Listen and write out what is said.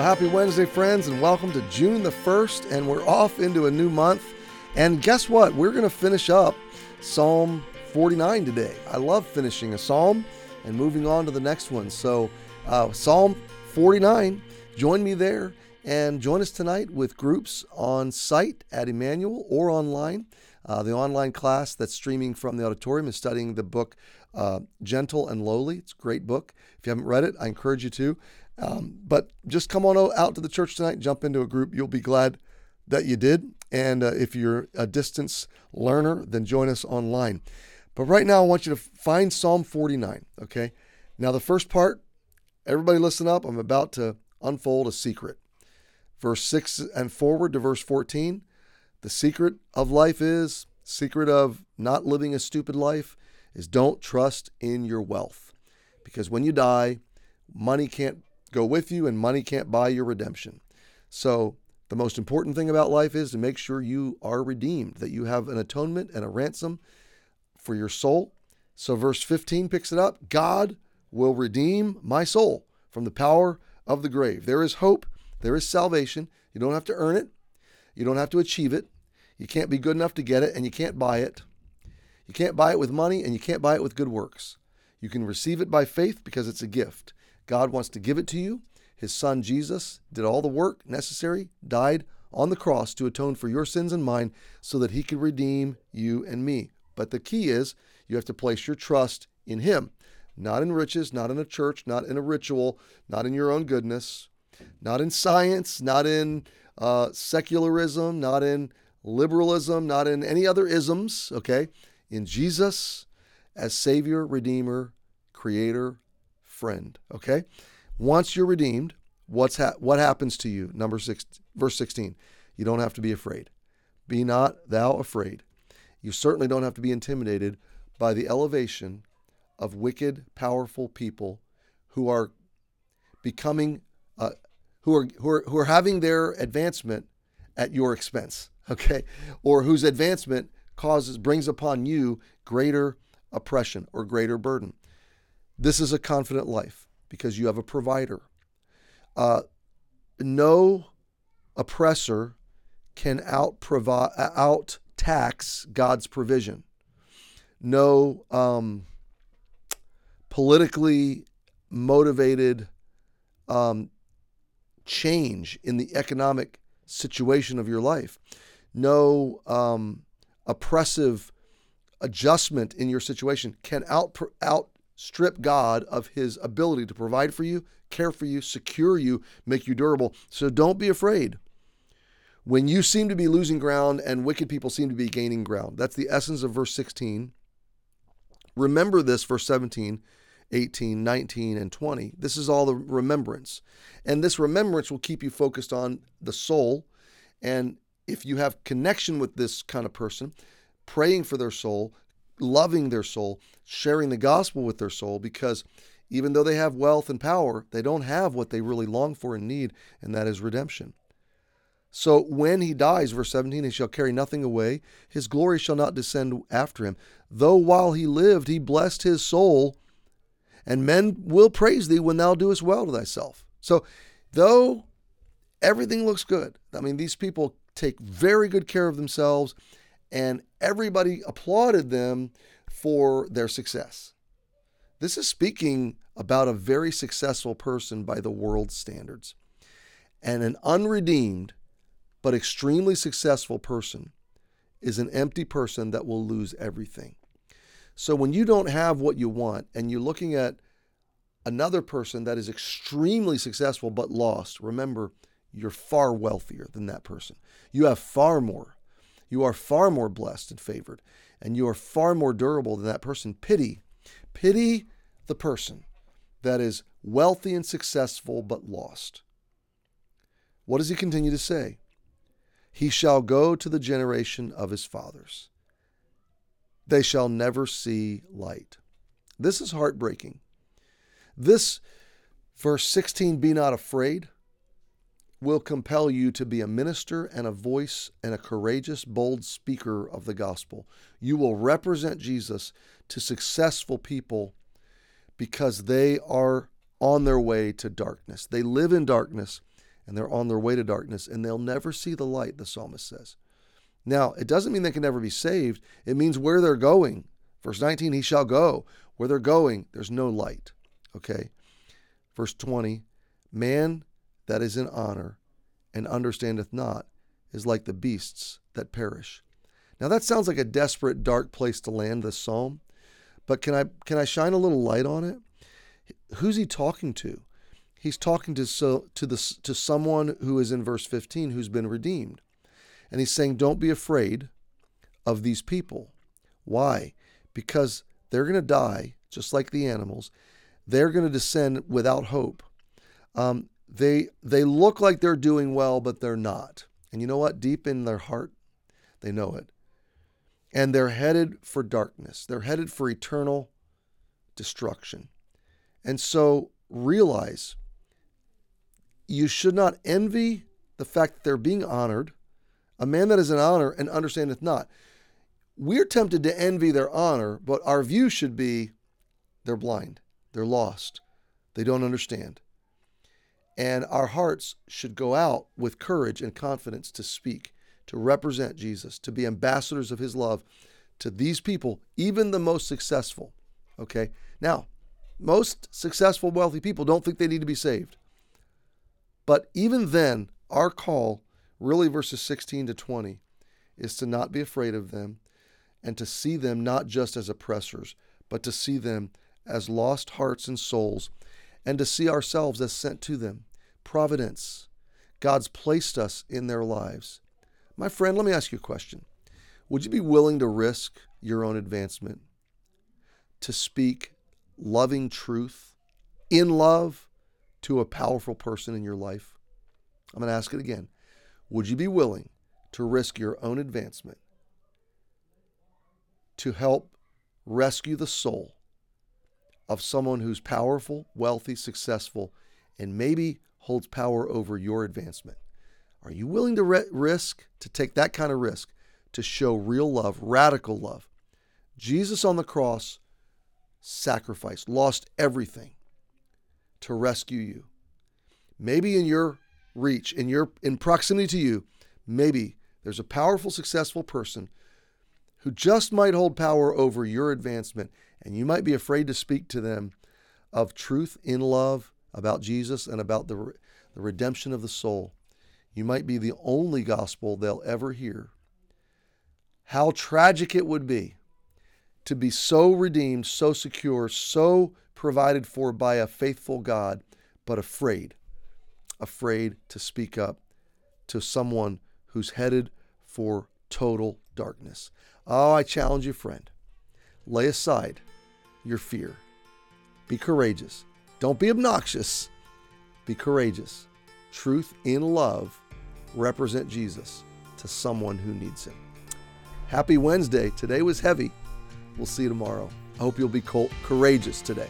Well, happy Wednesday, friends, and welcome to June the 1st, and we're off into a new month. And guess what? We're going to finish up Psalm 49 today. I love finishing a psalm and moving on to the next one. So, uh, Psalm 49, join me there and join us tonight with groups on site at Emmanuel or online. Uh, the online class that's streaming from the auditorium is studying the book uh, Gentle and Lowly. It's a great book. If you haven't read it, I encourage you to. Um, but just come on out to the church tonight, jump into a group. You'll be glad that you did. And uh, if you're a distance learner, then join us online. But right now, I want you to find Psalm 49. Okay. Now, the first part, everybody listen up. I'm about to unfold a secret. Verse 6 and forward to verse 14. The secret of life is, secret of not living a stupid life is don't trust in your wealth. Because when you die, money can't go with you and money can't buy your redemption. So, the most important thing about life is to make sure you are redeemed, that you have an atonement and a ransom for your soul. So, verse 15 picks it up God will redeem my soul from the power of the grave. There is hope, there is salvation. You don't have to earn it, you don't have to achieve it. You can't be good enough to get it, and you can't buy it. You can't buy it with money, and you can't buy it with good works. You can receive it by faith because it's a gift. God wants to give it to you. His son Jesus did all the work necessary, died on the cross to atone for your sins and mine so that he could redeem you and me. But the key is you have to place your trust in him, not in riches, not in a church, not in a ritual, not in your own goodness, not in science, not in uh, secularism, not in liberalism, not in any other isms, okay? In Jesus as Savior, Redeemer, Creator, friend. Okay? Once you're redeemed, what's ha- what happens to you? Number six, verse 16. You don't have to be afraid. Be not thou afraid. You certainly don't have to be intimidated by the elevation of wicked, powerful people who are becoming, uh, who are who are who are having their advancement at your expense. Okay, or whose advancement causes brings upon you greater oppression or greater burden. This is a confident life because you have a provider. Uh, no oppressor can out provide out tax God's provision. No um, politically motivated um, change in the economic situation of your life. No um, oppressive adjustment in your situation can out out strip God of his ability to provide for you, care for you, secure you, make you durable. So don't be afraid. When you seem to be losing ground and wicked people seem to be gaining ground, that's the essence of verse 16. Remember this, verse 17, 18, 19, and 20. This is all the remembrance. And this remembrance will keep you focused on the soul. And if you have connection with this kind of person, praying for their soul, loving their soul, sharing the gospel with their soul, because even though they have wealth and power, they don't have what they really long for and need, and that is redemption. So when he dies, verse 17, he shall carry nothing away, his glory shall not descend after him. Though while he lived, he blessed his soul, and men will praise thee when thou doest well to thyself. So, though everything looks good, I mean, these people take very good care of themselves and everybody applauded them for their success. This is speaking about a very successful person by the world's standards. And an unredeemed but extremely successful person is an empty person that will lose everything. So when you don't have what you want and you're looking at another person that is extremely successful but lost, remember, you're far wealthier than that person. You have far more. You are far more blessed and favored, and you are far more durable than that person. Pity, pity the person that is wealthy and successful but lost. What does he continue to say? He shall go to the generation of his fathers. They shall never see light. This is heartbreaking. This, verse 16, be not afraid will compel you to be a minister and a voice and a courageous, bold speaker of the gospel. You will represent Jesus to successful people because they are on their way to darkness. They live in darkness and they're on their way to darkness and they'll never see the light, the psalmist says. Now, it doesn't mean they can never be saved. It means where they're going. Verse 19, he shall go. Where they're going, there's no light. Okay. Verse 20, man that is in honor and understandeth not is like the beasts that perish. Now that sounds like a desperate, dark place to land this psalm, but can I can I shine a little light on it? Who's he talking to? He's talking to so to the to someone who is in verse 15 who's been redeemed. And he's saying, Don't be afraid of these people. Why? Because they're going to die just like the animals. They're going to descend without hope. Um, they they look like they're doing well, but they're not. And you know what? Deep in their heart, they know it. And they're headed for darkness. They're headed for eternal destruction. And so realize you should not envy the fact that they're being honored a man that is in honor and understandeth not. We're tempted to envy their honor, but our view should be they're blind, they're lost, they don't understand. And our hearts should go out with courage and confidence to speak, to represent Jesus, to be ambassadors of his love to these people, even the most successful. Okay? Now, most successful, wealthy people don't think they need to be saved. But even then, our call really verses 16 to 20, is to not be afraid of them and to see them not just as oppressors, but to see them as lost hearts and souls and to see ourselves as sent to them. Providence. God's placed us in their lives. My friend, let me ask you a question. Would you be willing to risk your own advancement to speak loving truth in love to a powerful person in your life? I'm going to ask it again. Would you be willing to risk your own advancement to help rescue the soul of someone who's powerful, wealthy, successful, and maybe holds power over your advancement? Are you willing to re- risk, to take that kind of risk, to show real love, radical love? Jesus on the cross sacrificed, lost everything to rescue you. Maybe in your reach in your in proximity to you, maybe there's a powerful, successful person who just might hold power over your advancement, and you might be afraid to speak to them of truth in love about Jesus and about the, the redemption of the soul. You might be the only gospel they'll ever hear. How tragic it would be to be so redeemed, so secure, so provided for by a faithful God, but afraid afraid to speak up to someone who's headed for total darkness. Oh, I challenge you, friend. Lay aside your fear. Be courageous. Don't be obnoxious. Be courageous. Truth in love represent Jesus to someone who needs him. Happy Wednesday. Today was heavy. We'll see you tomorrow. I hope you'll be courageous today.